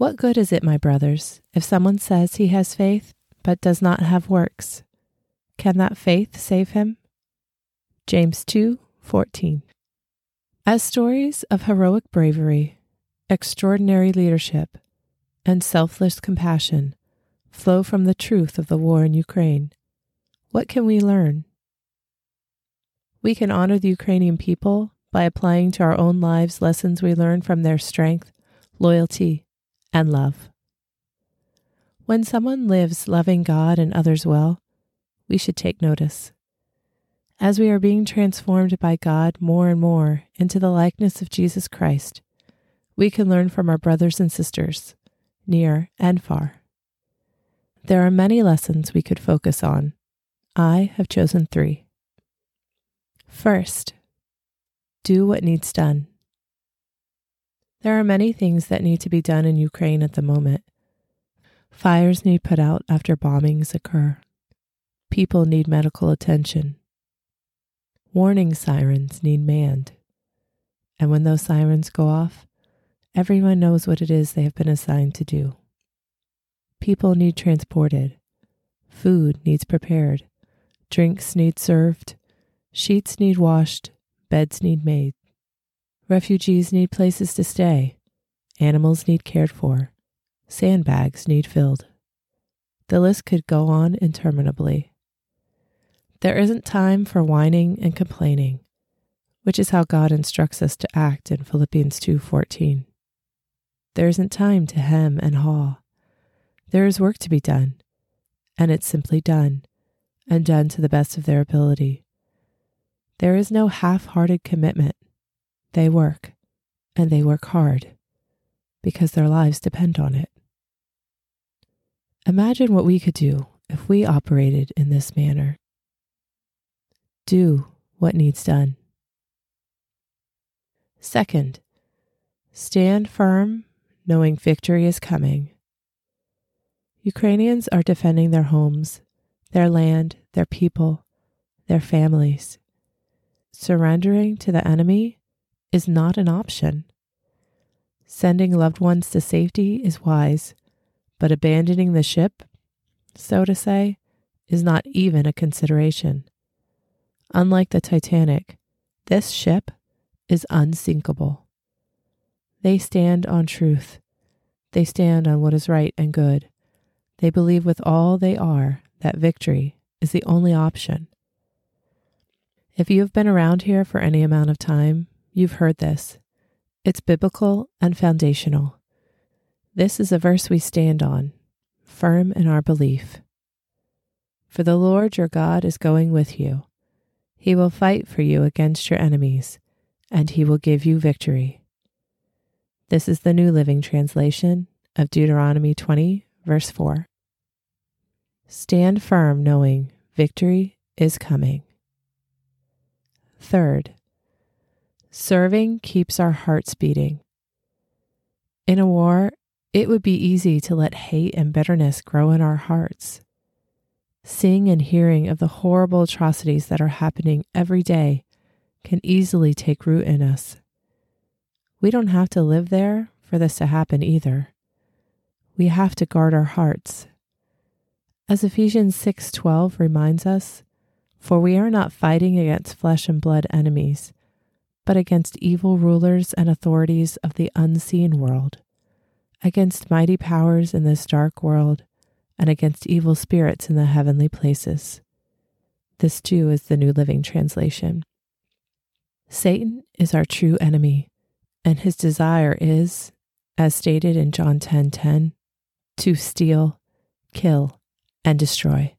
What good is it, my brothers, if someone says he has faith but does not have works? Can that faith save him? James 2:14. As stories of heroic bravery, extraordinary leadership, and selfless compassion flow from the truth of the war in Ukraine, what can we learn? We can honor the Ukrainian people by applying to our own lives lessons we learn from their strength, loyalty, and love. When someone lives loving God and others well, we should take notice. As we are being transformed by God more and more into the likeness of Jesus Christ, we can learn from our brothers and sisters, near and far. There are many lessons we could focus on. I have chosen three. First, do what needs done. There are many things that need to be done in Ukraine at the moment. Fires need put out after bombings occur. People need medical attention. Warning sirens need manned. And when those sirens go off, everyone knows what it is they have been assigned to do. People need transported. Food needs prepared. Drinks need served. Sheets need washed. Beds need made. Refugees need places to stay. Animals need cared for. Sandbags need filled. The list could go on interminably. There isn't time for whining and complaining, which is how God instructs us to act in Philippians 2:14. There isn't time to hem and haw. There is work to be done, and it's simply done, and done to the best of their ability. There is no half-hearted commitment. They work, and they work hard, because their lives depend on it. Imagine what we could do if we operated in this manner do what needs done. Second, stand firm knowing victory is coming. Ukrainians are defending their homes, their land, their people, their families. Surrendering to the enemy is not an option. Sending loved ones to safety is wise, but abandoning the ship, so to say, is not even a consideration. Unlike the Titanic, this ship is unsinkable. They stand on truth. They stand on what is right and good. They believe with all they are that victory is the only option. If you have been around here for any amount of time, you've heard this. It's biblical and foundational. This is a verse we stand on, firm in our belief. For the Lord your God is going with you. He will fight for you against your enemies, and he will give you victory. This is the New Living Translation of Deuteronomy 20, verse 4. Stand firm knowing victory is coming. Third, serving keeps our hearts beating. In a war, it would be easy to let hate and bitterness grow in our hearts seeing and hearing of the horrible atrocities that are happening every day can easily take root in us. We don't have to live there for this to happen either. We have to guard our hearts. As Ephesians 6:12 reminds us, for we are not fighting against flesh and blood enemies, but against evil rulers and authorities of the unseen world, against mighty powers in this dark world, and against evil spirits in the heavenly places. This too is the New Living Translation. Satan is our true enemy, and his desire is, as stated in John 10:10, 10, 10, to steal, kill, and destroy.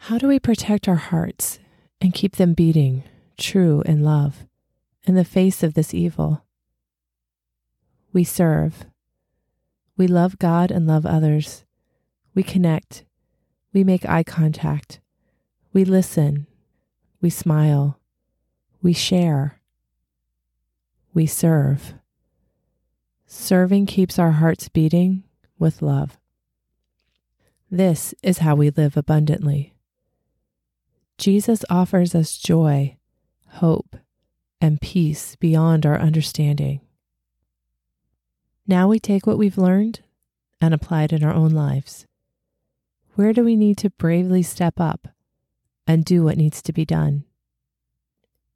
How do we protect our hearts and keep them beating true in love in the face of this evil? We serve. We love God and love others. We connect. We make eye contact. We listen. We smile. We share. We serve. Serving keeps our hearts beating with love. This is how we live abundantly. Jesus offers us joy, hope, and peace beyond our understanding. Now we take what we've learned and apply it in our own lives. Where do we need to bravely step up and do what needs to be done?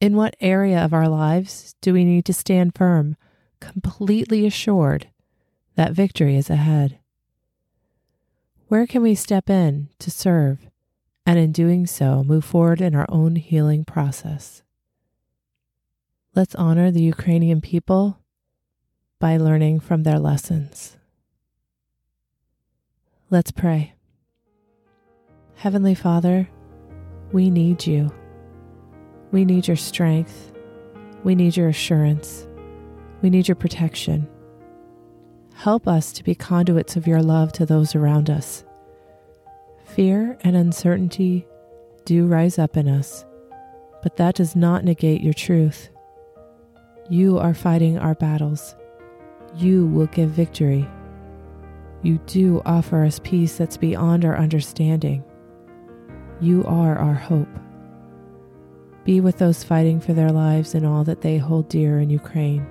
In what area of our lives do we need to stand firm, completely assured that victory is ahead? Where can we step in to serve and in doing so move forward in our own healing process? Let's honor the Ukrainian people by learning from their lessons. Let's pray. Heavenly Father, we need you. We need your strength. We need your assurance. We need your protection. Help us to be conduits of your love to those around us. Fear and uncertainty do rise up in us, but that does not negate your truth. You are fighting our battles. You will give victory. You do offer us peace that's beyond our understanding. You are our hope. Be with those fighting for their lives and all that they hold dear in Ukraine.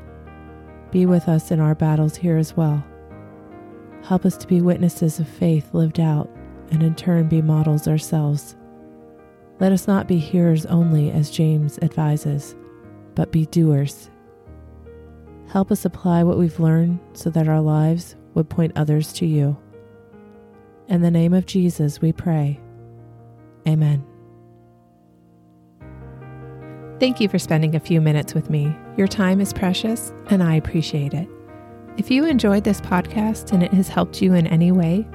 Be with us in our battles here as well. Help us to be witnesses of faith lived out and in turn be models ourselves. Let us not be hearers only, as James advises, but be doers. Help us apply what we've learned so that our lives would point others to you. In the name of Jesus, we pray. Amen. Thank you for spending a few minutes with me. Your time is precious, and I appreciate it. If you enjoyed this podcast and it has helped you in any way,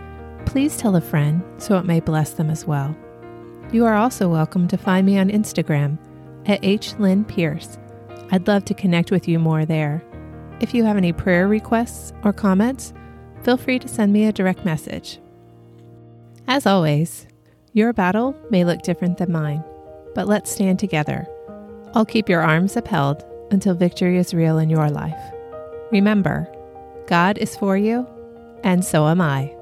please tell a friend so it may bless them as well. You are also welcome to find me on Instagram at hlynnpierce. I'd love to connect with you more there. If you have any prayer requests or comments, feel free to send me a direct message. As always, your battle may look different than mine, but let's stand together I'll keep your arms upheld until victory is real in your life. Remember, God is for you, and so am I.